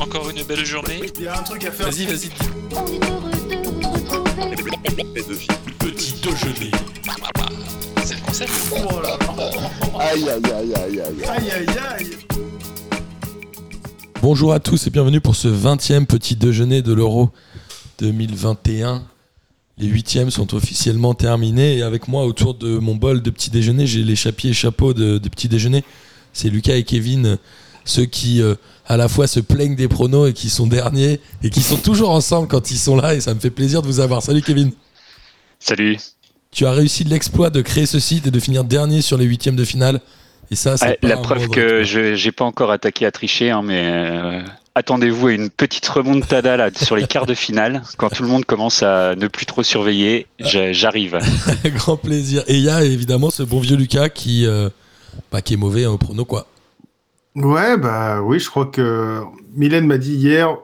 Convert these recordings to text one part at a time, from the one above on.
Encore une belle journée. Il y a un truc à faire. Vas-y, vas-y. On est heureux de retrouver. Petit déjeuner. C'est le concept. Oh là là. Aïe aïe aïe aïe aïe. Aïe aïe aïe. Bonjour à tous et bienvenue pour ce 20e petit déjeuner de l'Euro 2021. Les huitièmes sont officiellement terminés et avec moi autour de mon bol de petit déjeuner, j'ai les chapiers et chapeaux de, de petit déjeuner. C'est Lucas et Kevin, ceux qui euh, à la fois se plaignent des pronos et qui sont derniers et qui sont toujours ensemble quand ils sont là et ça me fait plaisir de vous avoir. Salut Kevin. Salut. Tu as réussi l'exploit de créer ce site et de finir dernier sur les huitièmes de finale. Et ça, c'est Ah, la preuve que je j'ai pas encore attaqué à tricher, hein, mais euh, attendez-vous à une petite remontada là sur les quarts de finale. Quand tout le monde commence à ne plus trop surveiller, j'a- j'arrive. Grand plaisir. Et il y a évidemment ce bon vieux Lucas qui, euh, bah, qui est mauvais hein, au prono, quoi. Ouais, bah oui, je crois que Mylène m'a dit hier,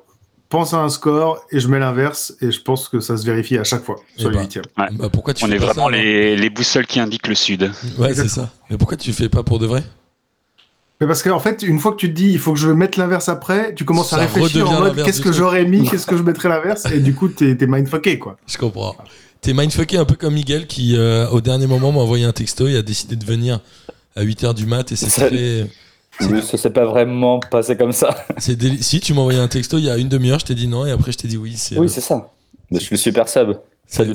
pense à un score et je mets l'inverse et je pense que ça se vérifie à chaque fois sur Eh les bah. huitièmes. Ouais. Bah, pourquoi tu On fais est pas vraiment ça, les, les boussoles qui indiquent le sud. Ouais, c'est ça. Mais pourquoi tu fais pas pour de vrai? Mais parce qu'en fait, une fois que tu te dis, il faut que je mette l'inverse après, tu commences Ça à réfléchir en mode, qu'est-ce que j'aurais mis, qu'est-ce que je mettrais l'inverse, et du coup, t'es t'es mindfucké, quoi. Je comprends. T'es mindfucké un peu comme Miguel qui, euh, au dernier moment, m'a envoyé un texto et a décidé de venir à 8h du mat et c'est Ça- Oui, ça s'est pas vraiment passé comme ça. c'est déli- Si, tu m'as envoyé un texto il y a une demi-heure, je t'ai dit non et après je t'ai dit oui. C'est Oui, c'est ça. Mais je suis super sub.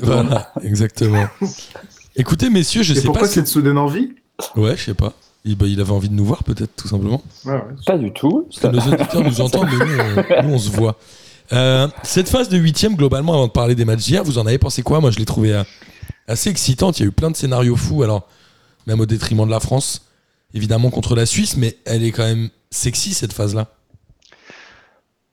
Voilà, exactement. Écoutez, messieurs, je et sais pourquoi pas si... cette soudaine envie? Ouais, je sais pas. Il, bah, il avait envie de nous voir peut-être, tout simplement. Ouais, ouais. Pas du tout. Parce que nos auditeurs nous entendent, mais nous, on, nous, on se voit. Euh, cette phase de huitième, globalement, avant de parler des matchs d'hier, vous en avez pensé quoi? Moi, je l'ai trouvé euh, assez excitante. Il y a eu plein de scénarios fous, alors même au détriment de la France, évidemment contre la Suisse, mais elle est quand même sexy cette phase-là.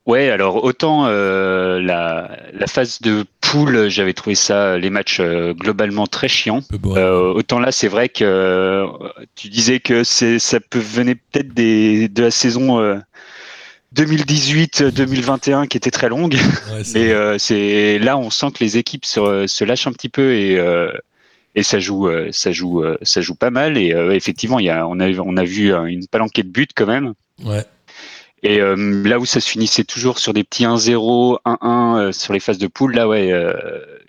Ouais, alors autant euh, la, la phase de poule, j'avais trouvé ça, les matchs euh, globalement très chiants. Euh, autant là, c'est vrai que tu disais que ça peut venir peut-être de la saison euh, 2018-2021 qui était très longue. Ouais, Mais c'est là, on sent que les équipes se, se lâchent un petit peu et, et ça joue, euh, ça joue, euh, ça joue pas mal. Et euh, effectivement, il y a, on a, on a vu une palanquée de buts quand même. Ouais. Et euh, là où ça se finissait toujours sur des petits 1-0, 1-1 euh, sur les phases de poule, là, ouais, euh,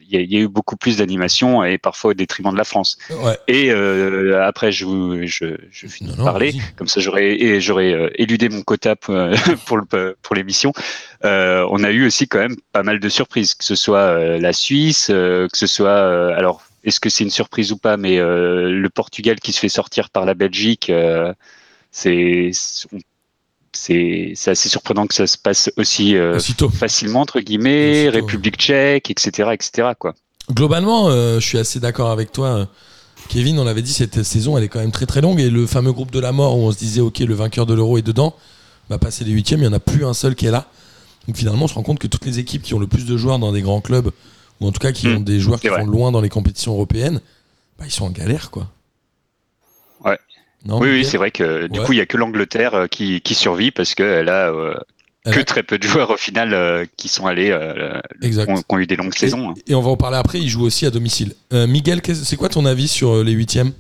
il y, a- il y a eu beaucoup plus d'animation et parfois au détriment de la France. Ouais. Et après, je, vous- je, je finis Non, de parler. Comme ça, j'aurais éludé mon quota pour, pour le pour l'émission. On a eu aussi quand même pas mal de surprises, que ce soit la Suisse, que ce soit alors est-ce que c'est une surprise ou pas, mais euh, le Portugal qui se fait sortir par la Belgique, euh, c'est c'est assez surprenant que ça se passe aussi euh, facilement entre guillemets, Aussitôt, République Tchèque, etc., etc. Quoi. Globalement, je suis assez d'accord avec toi. Kevin, on l'avait dit, cette saison, elle est quand même très très longue. Et le fameux groupe de la mort où on se disait, OK, le vainqueur de l'euro est dedans, va passer les huitièmes, il n'y en a plus un seul qui est là. Donc finalement, on se rend compte que toutes les équipes qui ont le plus de joueurs dans des grands clubs, ou en tout cas qui Mm, ont des joueurs qui vont loin dans les compétitions européennes, bah, ils sont en galère, quoi. Ouais. Non, oui, c'est vrai que du Ouais. coup, il y a que l'Angleterre euh, qui, qui survit parce qu'elle a euh, Elle que a- très peu de joueurs au final euh, qui sont allés, euh, Exact. qui ont, qui ont eu des longues saisons. hein. Et, on va en parler après, il joue aussi à domicile. Euh, Miguel, c'est quoi ton avis sur les huitièmes?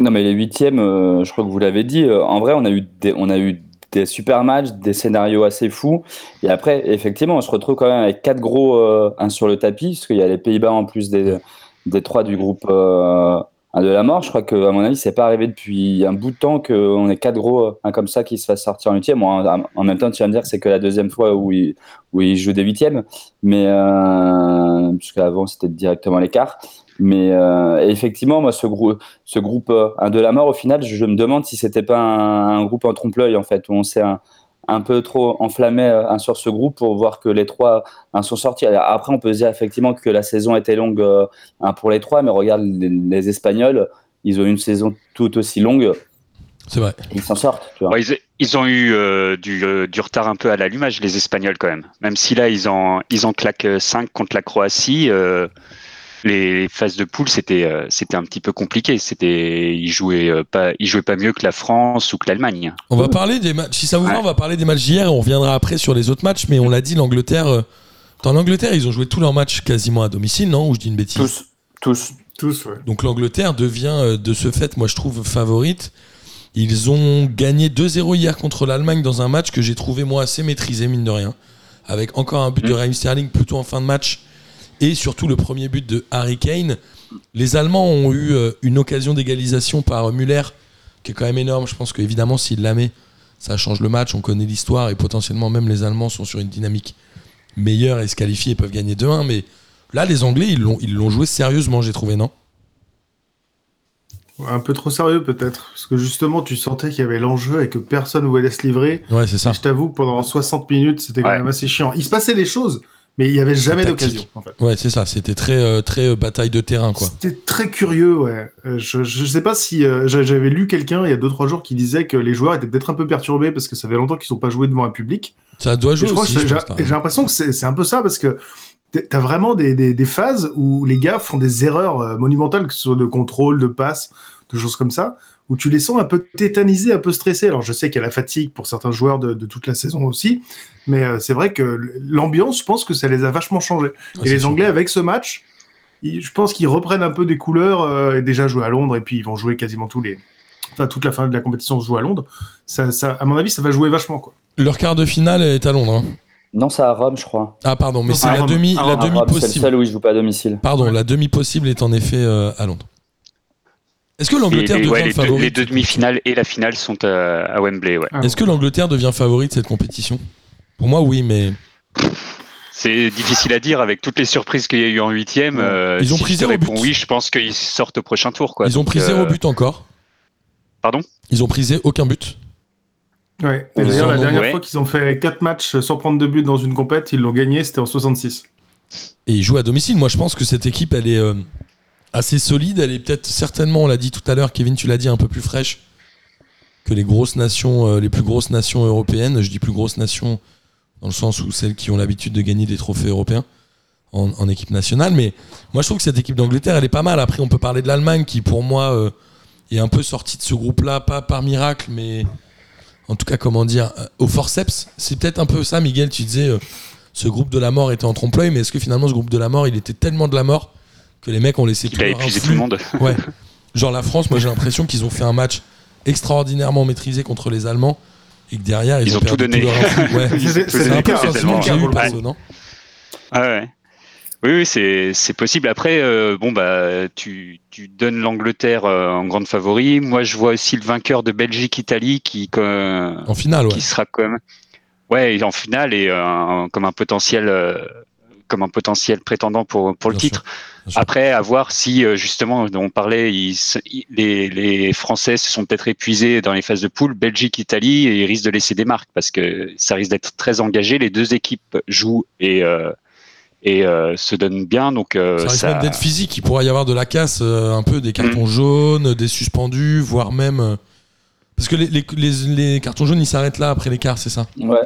Non, mais les huitièmes, euh, je crois que vous l'avez dit. euh, en vrai, on a eu des, on a eu des super matchs, des scénarios assez fous. Et après, effectivement, on se retrouve quand même avec quatre gros euh, un sur le tapis, parce qu'il y a les Pays-Bas en plus des, des trois du groupe euh, de la mort. Je crois que, à mon avis, c'est pas arrivé depuis un bout de temps qu'on ait quatre gros euh, un comme ça qui se fassent sortir en huitième. Bon, en, même temps, tu vas me dire que c'est que la deuxième fois où ils où ils jouent des huitièmes, mais euh, puisque avant c'était directement l'écart. Mais euh, effectivement, moi, ce, grou ce groupe euh, de la mort, au final, je, je me demande si c'était pas un, un groupe en trompe-l'œil, en fait, où on s'est un, un peu trop enflammé euh, un sur ce groupe pour voir que les trois un, sont sortis. Alors, après, on peut se dire effectivement que la saison était longue euh, un pour les trois, mais regarde les, les Espagnols, ils ont eu une saison tout aussi longue, C'est vrai. ils s'en sortent. Tu vois. Ouais, ils, ils ont eu euh, du, euh, du retard un peu à l'allumage, les Espagnols quand même. Même si là, ils en, ils en claquent 5 contre la Croatie. euh, les phases de poule, c'était euh, c'était un petit peu compliqué. C'était ils jouaient euh, pas ils jouaient pas mieux que la France ou que l'Allemagne. On va parler des matchs. Si ça vous va, Ouais. on va parler des matchs d'hier et on reviendra après sur les autres matchs. Mais on l'a dit, l'Angleterre. euh, Dans l'Angleterre, ils ont joué tous leurs matchs quasiment à domicile, non Ou je dis une bêtise? Tous, tous. Tous, ouais. Donc l'Angleterre devient de ce fait, moi je trouve, favorite. Ils ont gagné 2-0 hier contre l'Allemagne dans un match que j'ai trouvé moi assez maîtrisé, mine de rien. Avec encore un but de Mm. Raheem Sterling plutôt en fin de match. Et surtout le premier but de Harry Kane. Les Allemands ont eu euh, une occasion d'égalisation par Müller, qui est quand même énorme. Je pense qu'évidemment, s'il la met, ça change le match. On connaît l'histoire et potentiellement même les Allemands sont sur une dynamique meilleure et se qualifient et peuvent gagner 2-1. Mais là, les Anglais, ils l'ont, ils l'ont joué sérieusement, j'ai trouvé, non? Un peu trop sérieux peut-être, parce que justement tu sentais qu'il y avait l'enjeu et que personne voulait se livrer. Ouais, c'est ça. Et je t'avoue que pendant 60 minutes c'était quand Ouais. même assez chiant. Il se passait des choses, mais il y avait jamais d'occasion en fait. Ouais, c'est ça. C'était très, euh, très euh, bataille de terrain, quoi. C'était très curieux, ouais. Euh, je, je sais pas si euh, j'a- j'avais lu quelqu'un il y a 2-3 jours qui disait que les joueurs étaient peut-être un peu perturbés parce que ça fait longtemps qu'ils sont pas joués devant un public. Ça doit jouer je j'ai l'impression que c'est c'est un peu ça parce que t'as- vraiment des, des, des phases où les gars font des erreurs monumentales, que ce soit de contrôle, de passe, de choses comme ça, où tu les sens un peu tétanisés, un peu stressés. Alors je sais qu'il y a la fatigue pour certains joueurs de, de toute la saison aussi, mais euh, c'est vrai que l'ambiance, je pense que ça les a vachement changés. Ah, et les sûr. Anglais, avec ce match, ils- je pense qu'ils reprennent un peu des couleurs euh, et déjà joué à Londres et puis ils vont jouer quasiment tous les. Enfin, toute la fin de la compétition se joue à Londres. Ça, ça, à mon avis, ça va jouer vachement. Quoi. Leur quart de finale est à Londres. hein. Non, c'est à Rome, je crois. Ah, pardon, mais c'est à la Rome. demi, À la demi Rome, c'est le possible. seul où ils jouent pas à domicile. Pardon, Ouais. la demi possible est en effet euh, à Londres. Est-ce que Et l'Angleterre devient ouais, le les deux, favori les de deux cette demi-finales et la finale sont euh, à Wembley. Ouais. Ah, Est-ce que l'Angleterre devient favori de cette compétition? Pour moi, oui, mais C'est difficile à dire avec toutes les surprises qu'il y a eu en huitième. euh, Ils ont si pris zéro but. Oui, je pense qu'ils sortent au prochain tour. Quoi. ils ont pris euh, zéro but encore. Pardon? Ils ont pris aucun but. Ouais. Et D'ailleurs, la dernière ouais. fois qu'ils ont fait 4 matchs sans prendre de but dans une compète, ils l'ont gagné, c'était en 66. Et ils jouent à domicile. Moi, je pense que cette équipe, elle est euh, assez solide. Elle est peut-être, certainement, on l'a dit tout à l'heure, Kevin, tu l'as dit, un peu plus fraîche que les grosses nations, euh, les plus grosses nations européennes. Je dis plus grosses nations dans le sens où celles qui ont l'habitude de gagner des trophées européens en, équipe nationale. Mais moi, je trouve que cette équipe d'Angleterre, elle est pas mal. Après, on peut parler de l'Allemagne qui, pour moi, euh, est un peu sortie de ce groupe-là, pas par miracle, mais en tout cas, comment dire, euh, au forceps. C'est peut-être un peu ça, Miguel. Tu disais, ce groupe de la mort était en trompe-l'œil, mais est-ce que finalement, ce groupe de la mort, il était tellement de la mort que les mecs ont laissé tout a épuisé tout le monde. Ouais. Genre la France, moi j'ai l'impression qu'ils ont fait un match extraordinairement maîtrisé contre les Allemands et que derrière ils, Ils ont tout donné. Ouais. C'est- un peu le sentiment que j'ai eu perso, non? Ah ouais. Oui, oui, c'est possible. Après, euh, bon bah, tu, tu donnes l'Angleterre euh, en grande favori. Moi, je vois aussi le vainqueur de Belgique-Italie qui euh, En finale, ouais. qui sera comme ouais en finale et euh, comme un potentiel comme un potentiel prétendant pour pour le Bien titre. Après, à voir si euh, justement, dont on parlait, ils les, les Français se sont peut-être épuisés dans les phases de poule, Belgique, Italie, et ils risquent de laisser des marques parce que ça risque d'être très engagé. Les deux équipes jouent et euh, et euh, se donnent bien, donc euh, Ça risque ça- même d'être physique. Il pourrait y avoir de la casse, euh, un peu des cartons Mm. jaunes, des suspendus, voire même. Parce que les, les, les, les cartons jaunes ils s'arrêtent là après l'écart, c'est ça? Ouais.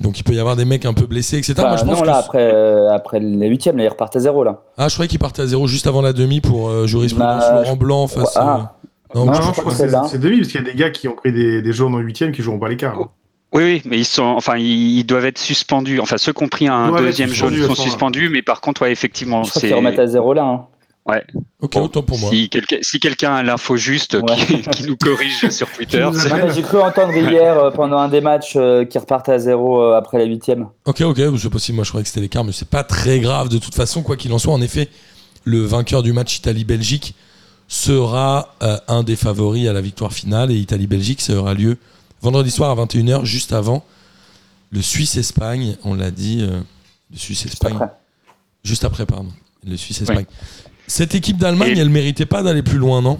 Donc il peut y avoir des mecs un peu blessés, etc. Moi, je pense non, que- après, euh, après les huitièmes, là, ils repartent à zéro, là. Ah, je croyais qu'ils partaient à zéro juste avant la demi pour euh, jurisprudence Bah, Laurent Blanc face. Ah. euh, non, Non, je non, crois je crois que c'est demi, parce qu'il y a des gars qui ont pris des, des jaunes en huitième qui joueront pas l'écart. Oh. Oui, oui, mais ils sont, enfin, ils, doivent être suspendus. Enfin, ceux qui ont pris un Ouais, deuxième jaune sont suspendus, mais par contre, ouais, effectivement, c'est. remettent à zéro, là. hein. Ok, Bon, autant pour moi. Si quelqu'un si quelqu'un a l'info juste, Ouais. qui, qui nous corrige sur Twitter. Qui j'ai cru entendre hier, euh, pendant un des matchs, euh, qu'ils repartent à zéro euh, après la huitième. Ok, ok, c'est possible. Moi, je croyais que c'était l'écart, mais c'est pas très grave de toute façon. Quoi qu'il en soit, en effet, le vainqueur du match Italie-Belgique sera euh, un des favoris à la victoire finale. Et Italie-Belgique, ça aura lieu vendredi soir à 21h, juste avant le Suisse-Espagne. On l'a dit, euh, le Suisse-Espagne. Juste après, pardon. Le Suisse-Espagne. Cette équipe d'Allemagne, Et- elle méritait pas d'aller plus loin, non?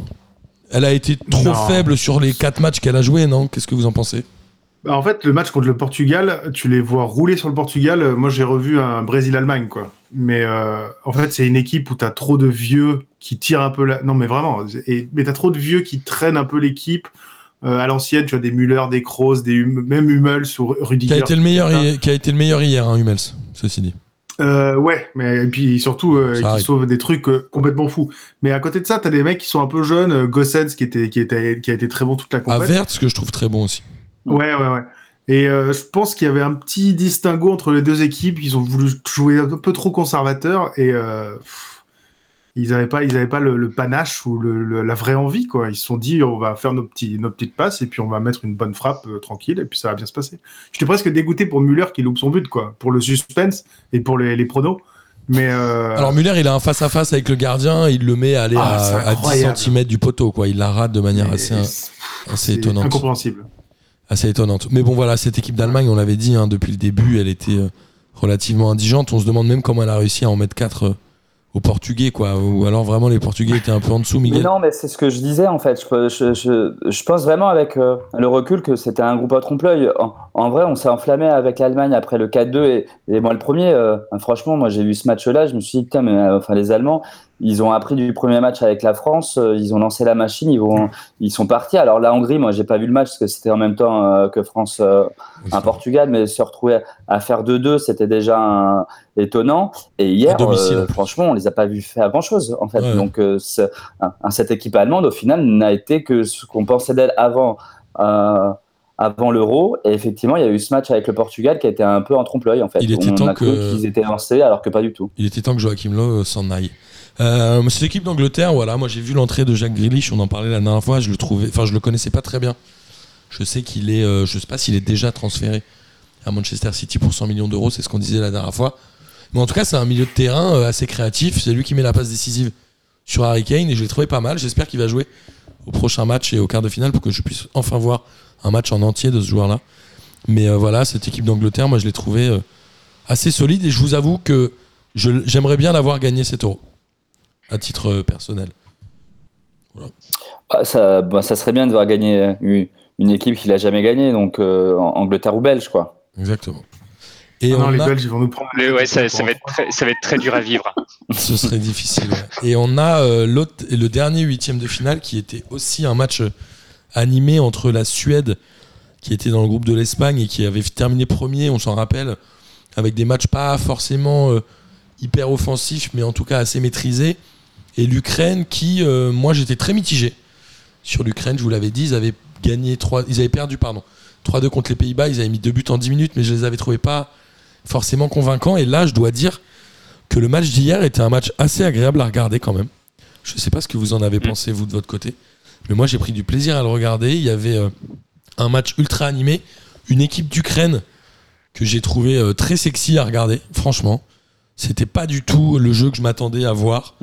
Elle a été trop Non. faible sur les quatre matchs qu'elle a joués, non? Qu'est-ce que vous en pensez? Bah, en fait, le match contre le Portugal, tu les vois rouler sur le Portugal. Moi, j'ai revu un Brésil-Allemagne, quoi. Mais euh, en fait, c'est une équipe où tu as trop de vieux qui tirent un peu la. Non, mais vraiment. Et, mais tu as trop de vieux qui traînent un peu l'équipe. Euh, à l'ancienne, tu as des Müller, des Kroos, des Hum- même Hummels ou Qui a Rudiger. été le meilleur, hi- qui a été le meilleur hier, hein, Hummels, ceci dit. Euh, ouais, mais et puis surtout euh, qui sauvent des trucs euh, complètement fous. Mais à côté de ça, t'as des mecs qui sont un peu jeunes, euh, Gossens qui était qui était qui a été très bon toute la À compète. Vert, ce que je trouve très bon aussi. Ouais, ouais, ouais. Et euh, je pense qu'il y avait un petit distinguo entre les deux équipes. Ils ont voulu jouer un peu trop conservateur et euh, pff, ils n'avaient pas, ils avaient pas le, le panache ou le, le- la vraie envie, quoi. Ils se sont dit, on va faire nos, petits, nos petites passes et puis on va mettre une bonne frappe euh, tranquille et puis ça va bien se passer. J'étais presque dégoûté pour Müller qui loupe son but, quoi, pour le suspense et pour les, les pronos. Mais euh, Alors Muller, il a un face à face avec le gardien, il le met à aller Ah, à, à 10 incroyable. cm du poteau, quoi. Il la rate de manière assez, assez étonnante. incompréhensible. assez étonnante. Mais bon, voilà, cette équipe d'Allemagne, on l'avait dit hein, depuis le début, elle était euh, relativement indigente. On se demande même comment elle a réussi à en mettre 4 aux Portugais, quoi. Ou alors vraiment les Portugais étaient un peu en dessous, Mais Miguel. non, mais c'est ce que je disais en fait. Je, je, je, je pense vraiment avec euh, le recul que c'était un groupe à trompe-l'œil. En, en vrai, on s'est enflammé avec l'Allemagne après le 4-2 et, et moi le premier. euh, franchement, moi j'ai vu ce match-là, je me suis dit putain, mais euh, enfin les Allemands, ils ont appris du premier match avec la France, euh, ils ont lancé la machine, ils vont, ils sont partis. Alors la Hongrie, moi j'ai pas vu le match parce que c'était en même temps euh, que France, euh, un Portugal, mais se retrouver à faire 2-2, c'était déjà un- étonnant. Et hier, euh, franchement, on les a pas vus faire grand-chose en fait. Ouais. Donc cette équipe allemande, au final, n'a été que ce qu'on pensait d'elle avant, avant l'Euro. Et effectivement, il y a eu ce match avec le Portugal qui a été un peu en trompe-l'œil en fait. Il était on temps qu'ils étaient lancés alors que pas du tout. Il était temps que Joachim Lowe s'en aille. Euh, cette équipe d'Angleterre, voilà, moi j'ai vu l'entrée de Jacques Grealish, on en parlait la dernière fois, je le trouvais, enfin je le connaissais pas très bien. Je sais qu'il est, euh, je sais pas s'il est déjà transféré à Manchester City pour 100 millions d'euros, c'est ce qu'on disait la dernière fois. Mais en tout cas, c'est un milieu de terrain euh, assez créatif, c'est lui qui met la passe décisive sur Harry Kane et je l'ai trouvé pas mal. J'espère qu'il va jouer au prochain match et au quart de finale pour que je puisse enfin voir un match en entier de ce joueur-là. Mais euh, voilà, cette équipe d'Angleterre, moi je l'ai trouvé euh, assez solide et je vous avoue que j'aimerais bien l'avoir gagné cet euro à titre euh, personnel. Ah, ça, bah, ça serait bien de voir gagner une, une équipe qui l'a jamais gagnée, donc euh, en- Angleterre ou Belge quoi. Exactement. Et Ah non, on les a- Belges, ils vont nous prendre. Mais ouais, ça, ça va être très, ça va être très dur à vivre. ce serait difficile. ouais. Et on a euh, l'autre, le dernier huitième de finale qui était aussi un match euh, animé entre la Suède qui était dans le groupe de l'Espagne et qui avait terminé premier, on s'en rappelle, avec des matchs pas forcément euh, hyper offensifs, mais en tout cas assez maîtrisés. Et l'Ukraine qui, euh, moi j'étais très mitigé sur l'Ukraine, je vous l'avais dit, ils avaient gagné 3, ils avaient perdu pardon, 3-2 contre les Pays-Bas, ils avaient mis deux buts en 10 minutes, mais je les avais trouvés pas forcément convaincants. Et là, je dois dire que le match d'hier était un match assez agréable à regarder quand même. Je sais pas ce que vous en avez pensé vous de votre côté, mais moi j'ai pris du plaisir à le regarder. Il y avait euh, un match ultra animé, une équipe d'Ukraine que j'ai trouvé euh, très sexy à regarder. Franchement, c'était pas du tout le jeu que je m'attendais à voir.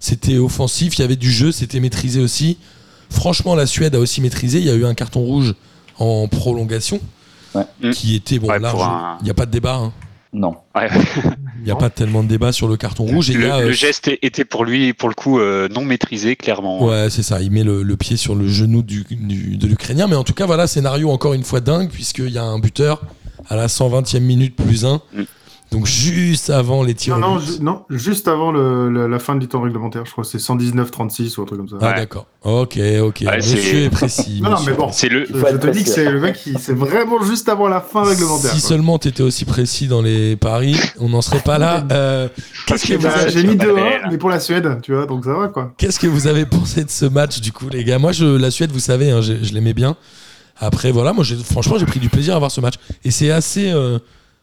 C'était offensif, il y avait du jeu, c'était maîtrisé aussi. Franchement, la Suède a aussi maîtrisé. Il y a eu un carton rouge en prolongation Ouais. Mm. qui était bon Ouais, large. pour un- Il n'y a pas de débat. hein. Non. Ouais. Il n'y a pas tellement de débat sur le carton rouge. Et il y Le, a, euh, le geste était pour lui, pour le coup, euh, non maîtrisé, clairement. Ouais, c'est ça. Il met le, le pied sur le genou du, du- de l'Ukrainien. Mais en tout cas, voilà, scénario encore une fois dingue, puisqu'il y a un buteur à la 120e minute plus 1. Mm. Donc juste avant les tirs. Non, non, but. ju- non, juste avant le- le- la fin du temps réglementaire, je crois que c'est 119-36 ou un truc comme ça. Ah Ouais. d'accord. Ok, ok. Ouais, monsieur c'est- est précis. Non, non, mais bon. C'est le, Je, te dis que c'est le mec qui c'est vraiment juste avant la fin réglementaire. Si quoi. seulement tu étais aussi précis dans les paris, on n'en serait pas là. Euh, Qu'est-ce que, vous Bah, avez- J'ai mis pas 2-1, réel. mais pour la Suède, tu vois, donc ça va quoi. qu'est-ce que vous avez pensé de ce match du coup, les gars? Moi, je, la Suède, vous savez, hein, je, je l'aimais bien. Après, voilà, moi, franchement, j'ai pris du plaisir à voir ce match. Et c'est assez euh,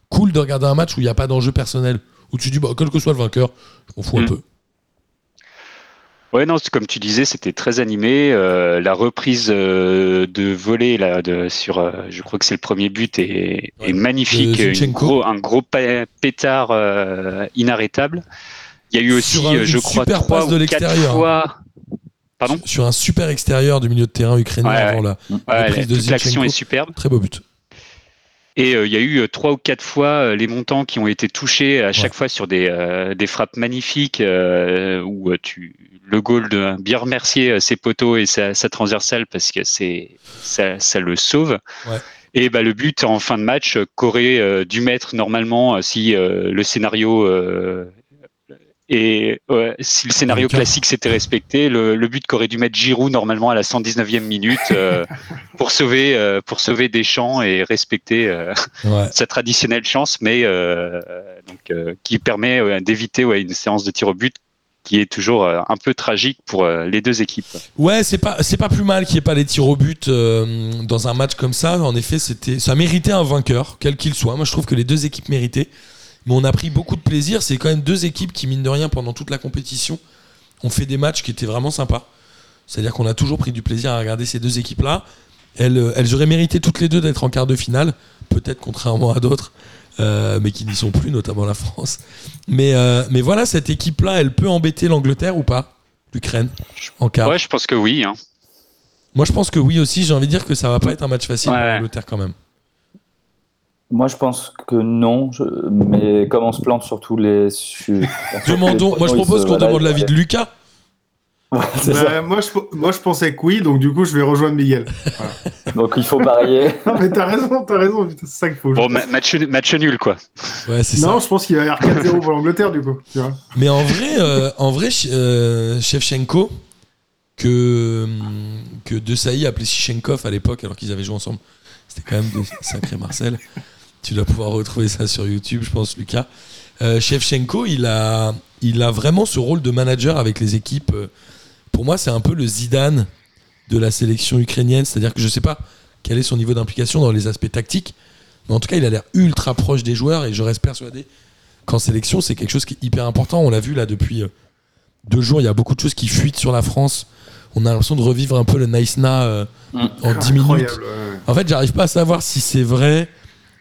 cool de regarder un match où il n'y a pas d'enjeu personnel. Où tu dis, bah, quel que soit le vainqueur, je m'en fous un Mm. peu. Ouais, non, comme tu disais, c'était très animé. Euh, la reprise euh, de volée là, de, sur, euh, je crois que c'est le premier but, est, Ouais. est magnifique. Une gros, un gros pétard inarrêtable. Il y a eu aussi, un- je crois, super trois de quatre l'extérieur. fois. Pardon? Sur un super extérieur du milieu de terrain ukrainien Ouais, avant la Ouais, reprise de l'action est superbe. Très beau but. Et euh, il y a eu euh, trois ou quatre fois euh, les montants qui ont été touchés à chaque Ouais. fois sur des, des frappes magnifiques où tu le goal de bien remercier ses poteaux et sa, sa transversale parce que c'est ça, ça le sauve. Ouais. Et bah, le but en fin de match qu'aurait euh, dû mettre normalement si euh, le scénario euh, et ouais, si le scénario classique s'était respecté, le, le but qu'aurait dû mettre Giroud normalement à la 119e minute euh, pour sauver euh, pour sauver Deschamps et respecter euh, Ouais. sa traditionnelle chance, mais euh, donc, qui permet d'éviter ouais, une séance de tir au but qui est toujours un peu tragique pour les deux équipes. Ouais, c'est pas c'est pas plus mal qu'il n'y ait pas les tirs au but dans un match comme ça. En effet, c'était ça méritait un vainqueur, quel qu'il soit. Moi, je trouve que les deux équipes méritaient. Mais on a pris beaucoup de plaisir. C'est quand même deux équipes qui, mine de rien, pendant toute la compétition, ont fait des matchs qui étaient vraiment sympas. C'est-à-dire qu'on a toujours pris du plaisir à regarder ces deux équipes-là. Elles, euh, elles auraient mérité toutes les deux d'être en quart de finale, peut-être contrairement à d'autres, euh, mais qui n'y sont plus, notamment la France. Mais, euh, mais voilà, cette équipe-là, elle peut embêter l'Angleterre ou pas? L'Ukraine en quart. Ouais, je pense que oui. hein. Moi, je pense que oui aussi. J'ai envie de dire que ça va pas être un match facile pour l'Angleterre quand même. Moi, je pense que non, je- mais comme on se plante sur tous les. su- sur Demandons. les Moi, je propose qu'on demande l'avis de Lucas. Ouais, Bah, moi, je, moi, je pensais que oui, donc du coup, je vais rejoindre Miguel. Donc il faut parier. Non, mais t'as raison, t'as raison, c'est ça qu'il faut. Bon, ma- match, match nul, quoi. Ouais, c'est ça. non, je pense qu'il va y avoir 4-0 pour l'Angleterre, du coup. Tu vois. Mais en vrai, euh, en vrai, euh, Shevchenko, que que De Sailly appelait Shichenkov à l'époque, alors qu'ils avaient joué ensemble, c'était quand même de sacré Marcel. Tu dois pouvoir retrouver ça sur YouTube, je pense, Lucas. Euh, Shevchenko, il a, il a vraiment ce rôle de manager avec les équipes. Euh, Pour moi, c'est un peu le Zidane de la sélection ukrainienne, c'est-à-dire que je sais pas quel est son niveau d'implication dans les aspects tactiques, mais en tout cas, il a l'air ultra proche des joueurs et je reste persuadé qu'en sélection, c'est quelque chose qui est hyper important. On l'a vu là depuis euh, deux jours, il y a beaucoup de choses qui fuitent sur la France. On a l'impression de revivre un peu le Nice-Na euh, Mm. en 10 minutes. Ouais. En fait, j'arrive pas à savoir si c'est vrai,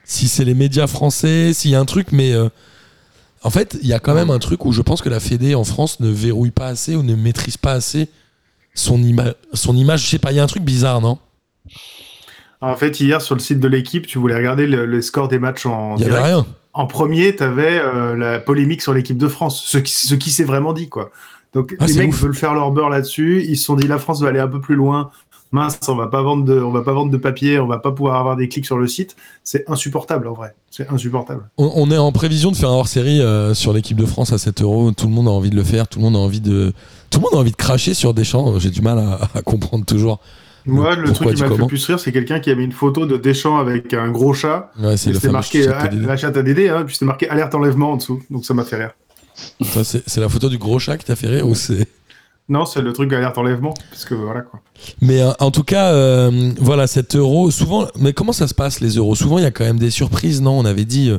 si c'est les médias français, s'il y a un truc, mais euh, en fait, il y a quand même un truc où je pense que la Fédé en France ne verrouille pas assez ou ne maîtrise pas assez son, ima- son image. Je sais pas, il y a un truc bizarre, non? En fait, hier, sur le site de l'équipe, tu voulais regarder le, le score des matchs en Il y avait rien. En premier, tu avais la polémique sur l'équipe de France, ce qui, ce qui s'est vraiment dit, quoi. Donc, Ah, les mecs ouf. veulent faire leur beurre là-dessus. Ils se sont dit, la France va aller un peu plus loin. Mince, on va pas vendre de, on va pas vendre de papier, on va pas pouvoir avoir des clics sur le site. C'est insupportable, en vrai. C'est insupportable. On, on est en prévision de faire un hors-série euh, sur l'équipe de France à 7 euros. Tout le monde a envie de le faire. Tout le monde a envie de, tout le monde a envie de cracher sur Deschamps. J'ai du mal à, à comprendre toujours. Moi, le Pourquoi truc qui m'a fait le plus rire, c'est quelqu'un qui a mis une photo de Deschamps avec un gros chat. Ouais, C'était marqué chat euh, la chatte à Dédé, hein, puis c'était marqué alerte enlèvement en dessous. Donc ça m'a fait rire. C'est la photo du gros chat qui t'a fait rire ou c'est Non, c'est le truc alerte enlèvement, parce que voilà quoi. Mais euh, en tout cas, euh, voilà, 7 euros. Souvent, mais comment ça se passe les euros? Souvent, il y a quand même des surprises, non? On avait dit euh,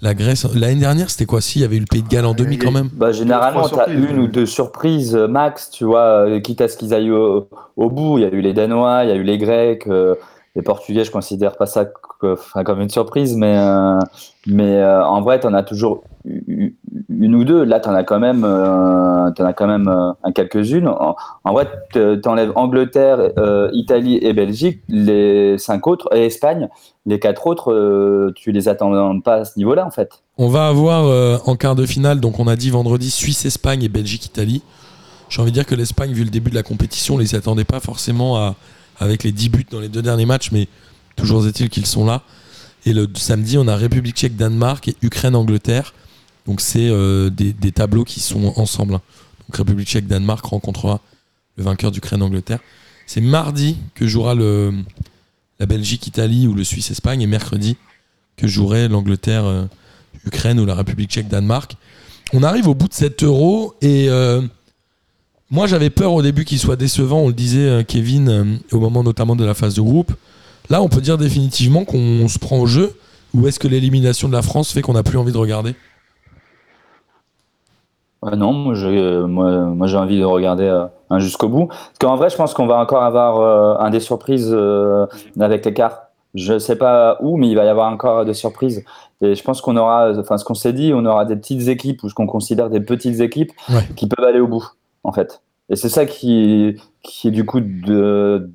la Grèce. L'année dernière, c'était quoi Si, il y avait eu le Pays de Galles en demi il y a- quand même? Bah, généralement, tu as surprises, une ou deux surprises max, tu vois, quitte à ce qu'ils aillent au, au bout. Il y a eu les Danois, il y a eu les Grecs, euh, les Portugais, je considère pas ça enfin, comme une surprise, mais, euh, mais euh, en vrai, tu en as toujours une ou deux. Là, tu en as quand même, euh, as quand même euh, un quelques-unes. En, en vrai, tu enlèves Angleterre, Italie et Belgique, les cinq autres, et Espagne, les quatre autres, tu les attends pas à ce niveau-là, en fait. On va avoir en quart de finale, donc on a dit vendredi, Suisse-Espagne et Belgique-Italie. J'ai envie de dire que l'Espagne, vu le début de la compétition, les attendait pas forcément à, avec les 10 buts dans les deux derniers matchs, mais toujours est-il qu'ils sont là. Et le samedi, on a République tchèque-Danemark et Ukraine-Angleterre. Donc c'est euh, des, tableaux qui sont ensemble. hein. Donc République tchèque-Danemark rencontrera le vainqueur d'Ukraine-Angleterre. C'est mardi que jouera le, la Belgique-Italie ou le Suisse-Espagne et mercredi que jouerait l'Angleterre-Ukraine ou la République tchèque-Danemark. On arrive au bout de 7 euros et euh, moi j'avais peur au début qu'il soit décevant, on le disait euh, Kevin euh, au moment notamment de la phase de groupe. Là on peut dire définitivement qu'on se prend au jeu ou est-ce que l'élimination de la France fait qu'on n'a plus envie de regarder? Ouais, non, moi j'ai euh, moi, moi, j'ai envie de regarder euh, jusqu'au bout. Parce qu'en vrai, je pense qu'on va encore avoir euh, un des surprises avec l'écart. Je sais pas où, mais il va y avoir encore des surprises. Et je pense qu'on aura, enfin, ce qu'on s'est dit, on aura des petites équipes ou ce qu'on considère des petites équipes Ouais. qui peuvent aller au bout, en fait. Et c'est ça qui, qui du coup de,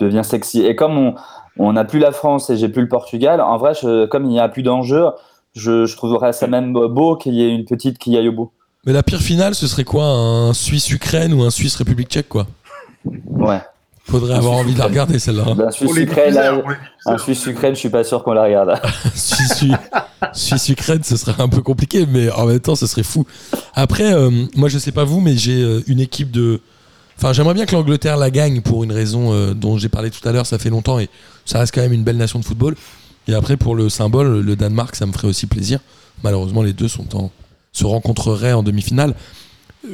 devient sexy. Et comme on on n'a plus la France et j'ai plus le Portugal, en vrai, je- comme il n'y a plus d'enjeu, je, je trouverais ça même beau qu'il y ait une petite qui aille au bout. Mais la pire finale ce serait quoi? Un Suisse-Ukraine ou un Suisse-République tchèque quoi? Ouais. Faudrait avoir envie de la regarder celle-là. hein. Ben, Suisse Pour les Ukraine, là, diffuseurs, ouais. un Suisse Ukraine, je suis pas sûr qu'on la regarde. Suisse- Suisse-Ukraine, ce serait un peu compliqué, mais en même temps, ce serait fou. Après, euh, moi, je sais pas vous, mais j'ai euh, une équipe de. Enfin, j'aimerais bien que l'Angleterre la gagne pour une raison euh, dont j'ai parlé tout à l'heure. Ça fait longtemps et ça reste quand même une belle nation de football. Et après, pour le symbole, le Danemark, ça me ferait aussi plaisir. Malheureusement, les deux sont en, se rencontreraient en demi-finale.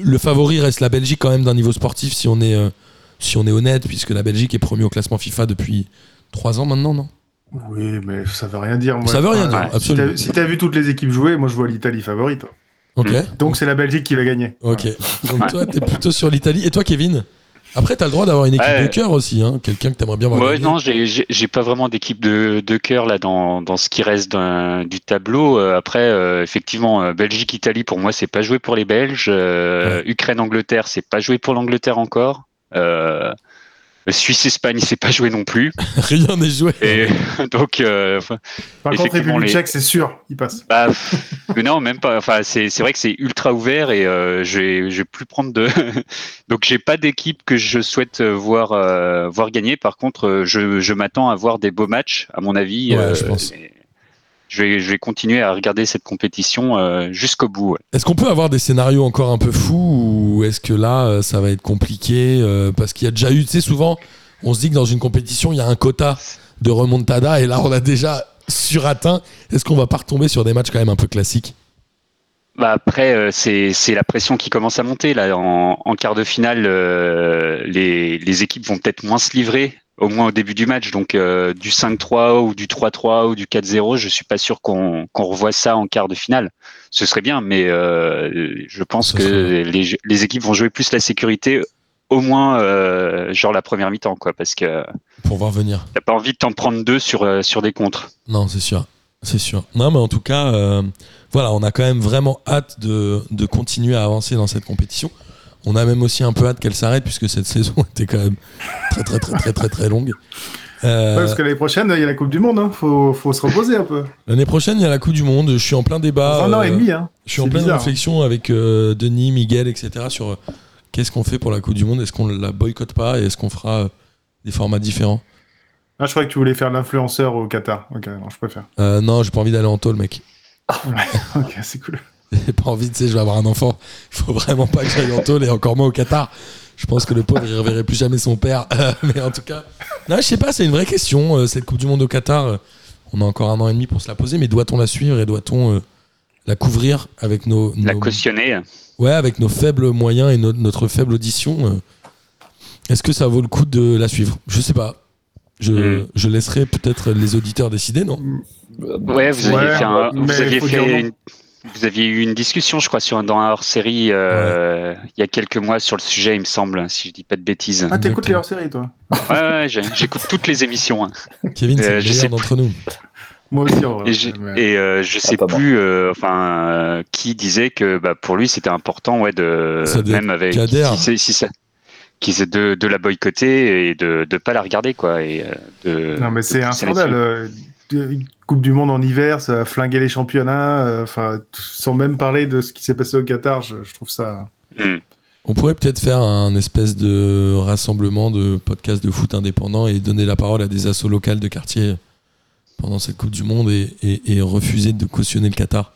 Le favori reste la Belgique quand même d'un niveau sportif, si on est, euh, si on est honnête, puisque la Belgique est première au classement FIFA depuis trois ans maintenant, non? Oui, mais ça veut rien dire. Moi. Ça veut rien dire, si absolument. t'as- Si t'as vu toutes les équipes jouer, moi je vois l'Italie favorite. Ok. Donc c'est la Belgique qui va gagner. Ok. Donc toi, t'es plutôt sur l'Italie. Et toi, Kevin? Après, t'as le droit d'avoir une équipe Ouais. de cœur aussi, hein. Quelqu'un que t'aimerais bien voir. Ouais, non, j'ai- pas vraiment d'équipe de, de cœur là dans, dans ce qui reste du tableau. Euh, après, euh, effectivement, euh, Belgique-Italie pour moi c'est pas joué pour les Belges. Euh, Ukraine-Angleterre c'est pas joué pour l'Angleterre encore. Euh, Suisse-Espagne c'est pas joué non plus. Rien n'est joué. Et donc euh, enfin, Par contre, République les- tchèque, c'est sûr, il passe. bah, non même pas. Enfin c'est c'est vrai que c'est ultra ouvert et euh, je vais je vais plus prendre de. donc j'ai pas d'équipe que je souhaite euh, voir euh, voir gagner. Par contre euh, je je m'attends à voir des beaux matchs à mon avis. Ouais, je pense. et Je vais, je vais continuer à regarder cette compétition euh, jusqu'au bout. ouais. Est-ce qu'on peut avoir des scénarios encore un peu fous ou est-ce que là, euh, ça va être compliqué euh, Parce qu'il y a déjà eu, tu sais, souvent, on se dit que dans une compétition, il y a un quota de remontada et là, on a déjà suratteint. Est-ce qu'on va pas retomber sur des matchs quand même un peu classiques? Bah après, euh, c'est c'est la pression qui commence à monter. Là, en, en quart de finale, euh, les, les équipes vont peut-être moins se livrer, au moins au début du match. Donc euh, du 5-3 ou du 3-3 ou du 4-0, je suis pas sûr qu'on qu'on revoie ça en quart de finale. Ce serait bien, mais euh, je pense que les, les équipes vont jouer plus la sécurité, au moins euh, genre la première mi-temps, quoi, parce que pour voir venir t'as pas envie de t'en prendre deux sur sur des contres. Non, c'est sûr. C'est sûr. Non, mais en tout cas, voilà, on a quand même vraiment hâte de, de continuer à avancer dans cette compétition. On a même aussi un peu hâte qu'elle s'arrête puisque cette saison était quand même très très très très très très longue. Euh, Ouais, parce que l'année prochaine, il y a la Coupe du Monde, hein. faut, faut se reposer un peu. L'année prochaine, il y a la Coupe du Monde. Je suis en plein débat. un an et euh, demi, hein. Je suis en pleine réflexion avec euh, Denis, Miguel, etc. sur qu'est-ce qu'on fait pour la Coupe du Monde? Est-ce qu'on la boycotte pas et est-ce qu'on fera des formats différents? Ah, je crois que tu voulais faire l'influenceur au Qatar. Ok, non, je préfère. euh, Non, j'ai pas envie d'aller en tôle, mec. ok, c'est cool. J'ai pas envie, tu sais, je vais avoir un enfant. Il faut vraiment pas que j'aille en tôle et encore moins au Qatar. Je pense que le pauvre, il reverrait plus jamais son père. Euh, mais en tout cas, non, je sais pas, c'est une vraie question. euh, cette Coupe du Monde au Qatar, euh, on a encore un an et demi pour se la poser, mais doit-on la suivre et doit-on euh, la couvrir avec nos, La cautionner. ouais, avec nos faibles moyens et no- notre faible audition euh, Est-ce que ça vaut le coup de la suivre? Je sais pas. Je, Mm. je laisserai peut-être les auditeurs décider, non? Ouais, vous aviez Ouais, fait, un- vous aviez fait une, vous aviez eu une discussion, je crois, sur dans un hors-série euh, il y a quelques mois sur le sujet, il me semble, si je dis pas de bêtises. Ah, t'écoutes les hors-séries, toi Ouais, ouais, j'écoute toutes les émissions. hein. Kevin, c'est Euh, le sais d'entre nous. Moi aussi, en vrai. Et, j'ai- Mais- et, euh, je sais pas mal. plus, euh, enfin, euh, qui disait que bah, pour lui c'était important, ouais, de Ça même avec Kader. si, c'est- si ça, qui c'est de, de la boycotter et de de pas la regarder quoi. Et de, Non, mais c'est un scandale. Euh, Une Coupe du Monde en hiver, ça a flingué les championnats. euh, Enfin, sans même parler de ce qui s'est passé au Qatar, je, je trouve ça. Hmm. On pourrait peut-être faire un espèce de rassemblement de podcasts de foot indépendants et donner la parole à des assos locales de quartier pendant cette Coupe du Monde et, et- et refuser de cautionner le Qatar.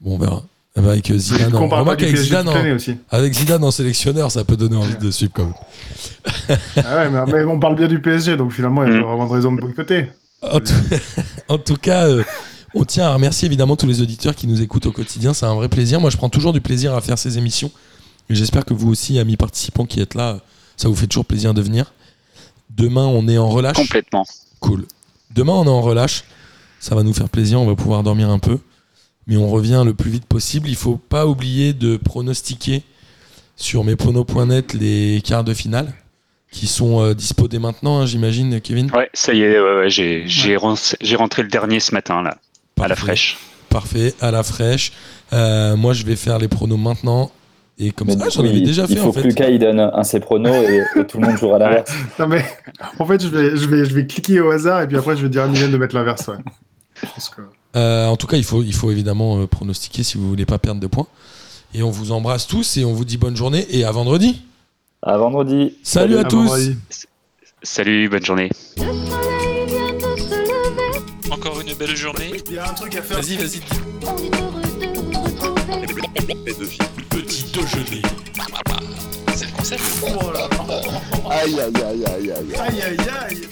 Bon, on verra. Avec euh, Zidane, en, Qu'on parle pas remarque, du avec PSG Zidane, en, aussi. avec Zidane en sélectionneur, ça peut donner envie de suivre quand même. Ah ouais, mais, mais on parle bien du PSG, donc finalement, il n'y a Mm. pas vraiment de raison de boycotter. En tout, en tout cas, euh, on tient à remercier évidemment tous les auditeurs qui nous écoutent au quotidien. C'est un vrai plaisir. Moi, je prends toujours du plaisir à faire ces émissions. Et j'espère que vous aussi, amis participants qui êtes là, ça vous fait toujours plaisir de venir. Demain, on est en relâche. Complètement. Cool. Demain, on est en relâche. Ça va nous faire plaisir. On va pouvoir dormir un peu. Mais on revient le plus vite possible. Il faut pas oublier de pronostiquer sur mespronos.net les quarts de finale qui sont euh, dispo dès maintenant, hein, j'imagine, Kevin? Ouais, ça y est, ouais, ouais, j'ai j'ai ren- j'ai rentré le dernier ce matin là, à la fraîche. Parfait, à la fraîche. Euh, moi, je vais faire les pronos maintenant. Et comme Mais ça, du j'en avais il, déjà il fait faut en que fait. Lucas il donne un ses pronos et, et tout le monde jouera à l'inverse. Non, mais en fait, je vais, je vais, je vais cliquer au hasard et puis après, je vais dire à Mylène de mettre l'inverse. Que- Euh, en tout cas, il faut, il faut évidemment euh, pronostiquer si vous voulez pas perdre de points. Et on vous embrasse tous et on vous dit bonne journée et à vendredi. À vendredi. Salut à À tous. vendredi. Salut, bonne journée. Le soleil vient de se lever. Encore une belle journée. Il y a un truc à faire. Vas-y, vas-y. On est heureux de vous retrouver. Petit déjeuner. C'est le concept. Oh là. Aïe, aïe, aïe, aïe, aïe. Aïe, aïe, aïe.